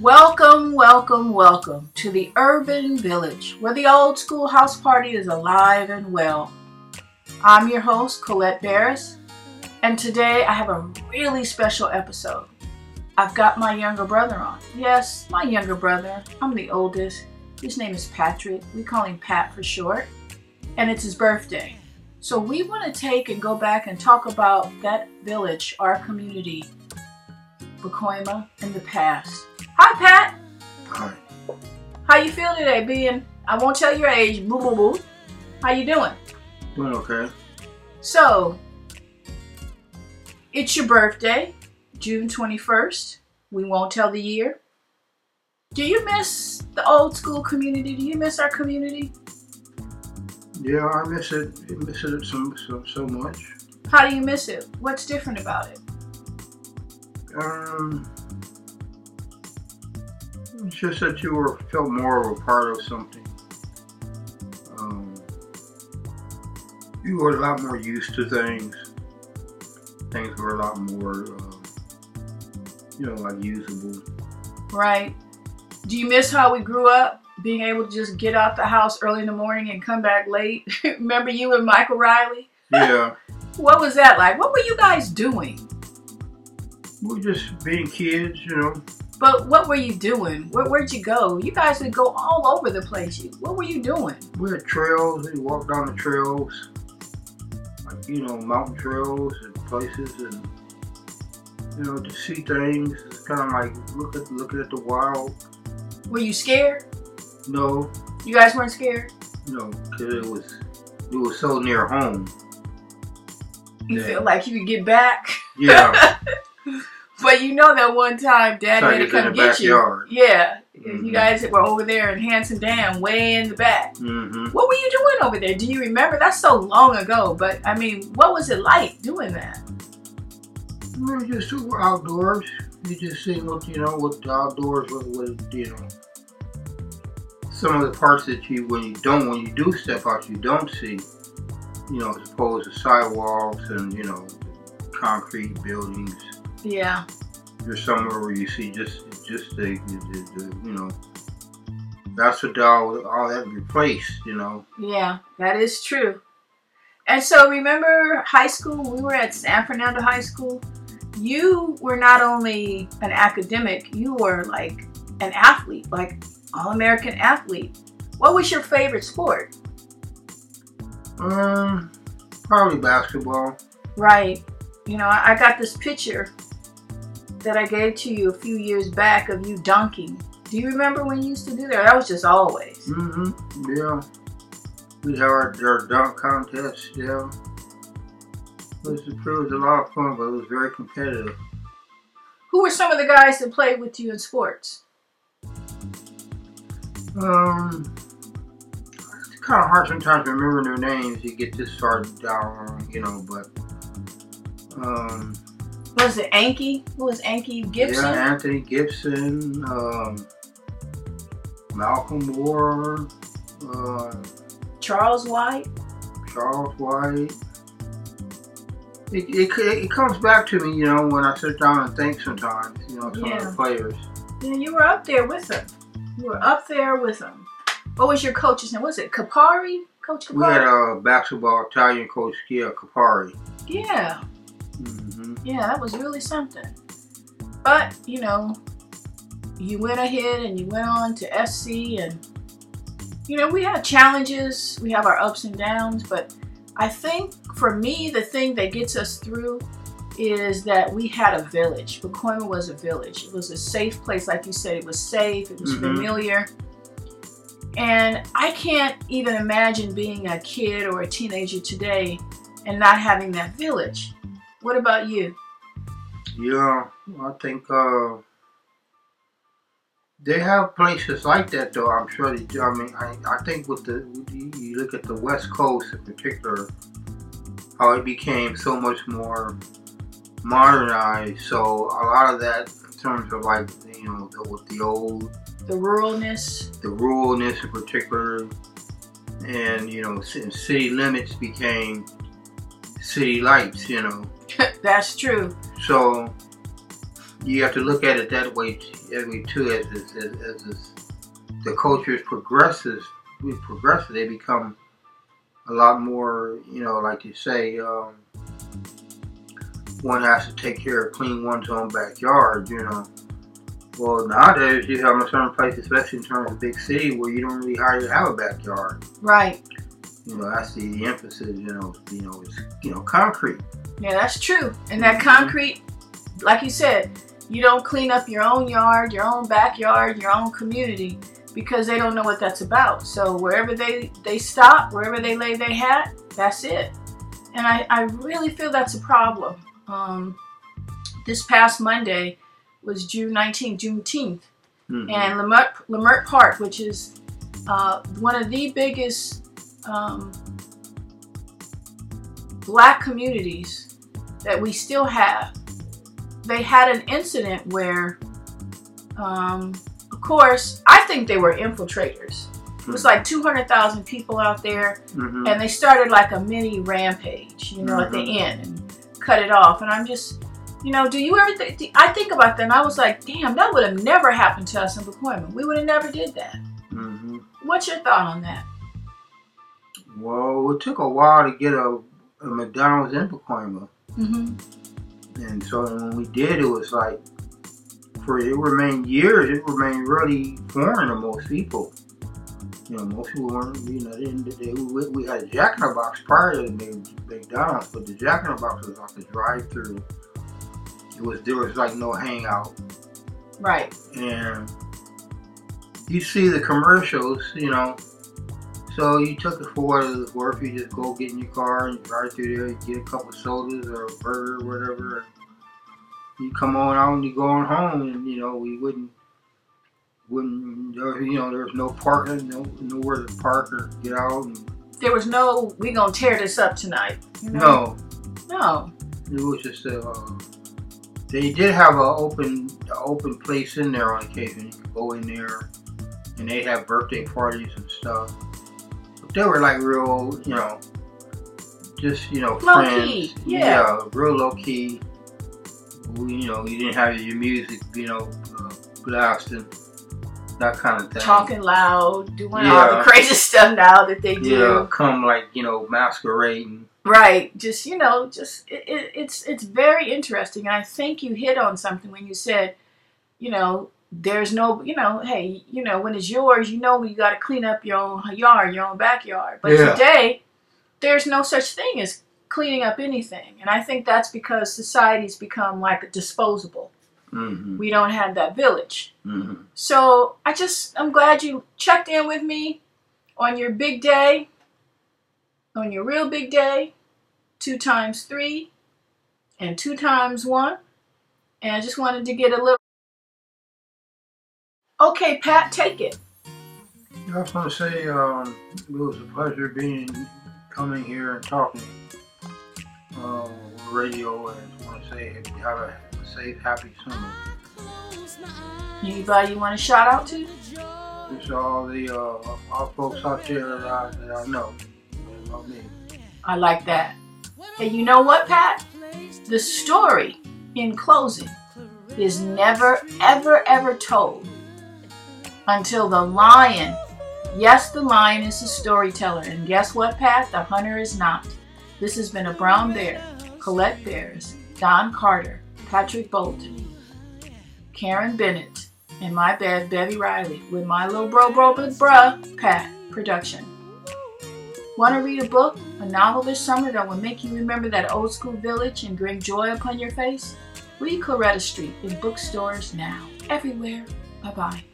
Welcome, welcome, welcome to the Urban Village, where the old school house party is alive and well. I'm your host, Colette Barris, and today I have a really special episode. I've got my younger brother on. Yes, my younger brother. I'm the oldest. His name is Patrick. We call him Pat for short. And it's his birthday. So we want to take and go back and talk about that village, our community, Pacoima, in the past. Hi, Pat. Hi. How you feel today? Being, I won't tell your age. Boo, boo, boo. How you doing? Doing okay. So, it's your birthday, June 21st. We won't tell the year. Do you miss the old school community? Do you miss our community? Yeah, I miss it. I miss it so, so, so much. How do you miss it? What's different about it? Um, it's just that you were felt more of a part of something. Um, you were a lot more used to things. Things were a lot more, um, you know, like usable. Right. Do you miss how we grew up? Being able to just get out the house early in the morning and come back late? Remember you and Michael Riley? Yeah, What was that like? What were you guys doing? we were just being kids, you know. But what were you doing? Where, where'd you go? You guys would go all over the place. You- What were you doing? We had trails. We walked down the trails, like you know, mountain trails and places, and you know, to see things. It's kind of like look at looking at the wild. Were you scared? No, You guys weren't scared? no, because it was it was so near home. You Yeah. feel like you could get back? Yeah, But you know that one time Dad had to it's in come the get you. Yeah. You Mhm. guys were over there in Hansen Dam, way in the back. hmm What were you doing over there? Do you remember? That's so long ago. But I mean, what was it like doing that? We were just super outdoors. You just see what you know what the outdoors was, was you know. Some of the parts that you when you don't when you do step out you don't see, you know, as opposed to sidewalks and you know concrete buildings. Yeah. There's somewhere where you see just just the, the, the you know that's what all all that replaced. You know. Yeah, that is true. And so remember high school, we were at San Fernando High School. You were not only an academic, you were like an athlete, like all American athlete. What was your favorite sport? Um, probably basketball. Right. You know, I got this picture that I gave to you a few years back of you dunking. Do you remember when you used to do that? That was just always. Mm-hmm. Yeah. We had our, our dunk contest. Yeah. It was, it was a lot of fun, but it was very competitive. Who were some of the guys that played with you in sports? Um, it's kind of hard sometimes to remember their names. You get this far down, you know, but um, Was it Anki? Who was Anki Gibson? yeah, Anthony Gibson, um, Malcolm Moore, uh, Charles White? Charles White. It, it, it comes back to me, you know, when I sit down and think sometimes, you know, some of the players. Yeah, you were up there with them. You were up there with them. What was your coach's name? Was it Capari? Coach Capari? We had a basketball Italian coach, Gia Capari. yeah, hmm yeah, that was really something. But, you know, you went ahead and you went on to SC and, you know, we have challenges, we have our ups and downs, but I think for me, the thing that gets us through is that we had a village. Pacoima was a village. It was a safe place, like you said. It was safe. It was Mhm. familiar. And I can't even imagine being a kid or a teenager today and not having that village. What about you? Yeah, I think uh, they have places like that, though. I'm sure they do. I mean, I, I think with the you you look at the West Coast in particular, how it became so much more modernized. So a lot of that, in terms of like you know, the, with the old, The ruralness. the ruralness in particular, and you know, city limits became city lights. You know, That's true. so you have to look at it that way, that way too. As as, as, as the culture progresses, we progress, they become a lot more. You know, like you say, um, one has to take care of clean one's own backyard. You know. Well, nowadays you have a certain place, especially in terms of big city, where you don't really hardly have a backyard. Right. You know, I see the emphasis. You know, you know, it's you know concrete. Yeah, that's true. And that concrete, like you said, you don't clean up your own yard, your own backyard, your own community because they don't know what that's about. So wherever they, they stop, wherever they lay their hat, that's it. And I, I really feel that's a problem. Um, this past Monday was June 19th, Juneteenth. Mhm. And Leimert, Leimert Park, which is uh, one of the biggest um, black communities that we still have, they had an incident where, um, of course, I think they were infiltrators. It was like 200,000 people out there, Mhm. and they started like a mini rampage, you know, at the end and cut it off. And I'm just, you know, do you ever think? I think about that, and I was like, damn, that would have never happened to us in Pacoima. We would have never did that. Mhm. What's your thought on that? Well, it took a while to get a, a McDonald's in Pacoima. Mm-hmm. And so when we did, it was like, for it remained years, it remained really foreign to most people. You know, most people weren't, you know, they, didn't- they, we, we had a Jack in the Box prior to Mc- McDonald's, but the Jack in the Box was like a drive through. It was, there was like no hangout. Right. and you see the commercials, you know. So you took it for what it was worth. You just go get in your car and drive through there, get a couple of sodas or a burger or whatever. And you come on out and you go on home, and you know we wouldn't, wouldn't, there- you know, there was no parking, no nowhere to park or get out. And There was no, we gonna tear this up tonight. you know? no, No. it was just a. Uh, they did have an open, a open place in there on occasion. You could go in there, and they have birthday parties and stuff. They were like real, you know, just you know, Low friends. key, yeah. real low key. We, you know, you didn't have your music, you know, uh, blasting, that kind of thing. Talking loud, doing all the crazy stuff now that they do. Yeah, come like you know, masquerading. Right. Just you know, just it, it, it's it's very interesting, and I think you hit on something when you said, you know, there's no, you know, hey, you know, when it's yours, you know, you got to clean up your own yard, your own backyard. But Yeah. today, there's no such thing as cleaning up anything, and I think that's because society's become like a disposable. hmm We don't have that village. hmm So I just, I'm glad you checked in with me on your big day, on your real big day, two times three and two times one. And I just wanted to get a little. Okay, Pat, take it. I just want to say um, it was a pleasure being coming here and talking uh, radio, and I want to say have a safe, happy summer. Anybody you want to shout out to? Just all the uh, all folks out there that I, that I know that love me. I like that. And you know what, Pat? The story in closing is never, ever, ever told until the lion. Yes, the lion is the storyteller. And guess what, Pat? The hunter is not. This has been a Brown Bear, Colette Bears, Don Carter, Patrick Bolton, Karen Bennett, and my bad, Bevy Riley, with my little bro, bro, big bruh, Pat production. Want to read a book, a novel this summer that will make you remember that old school village and bring joy upon your face? Read Coretta Street in bookstores now. Everywhere. Bye bye.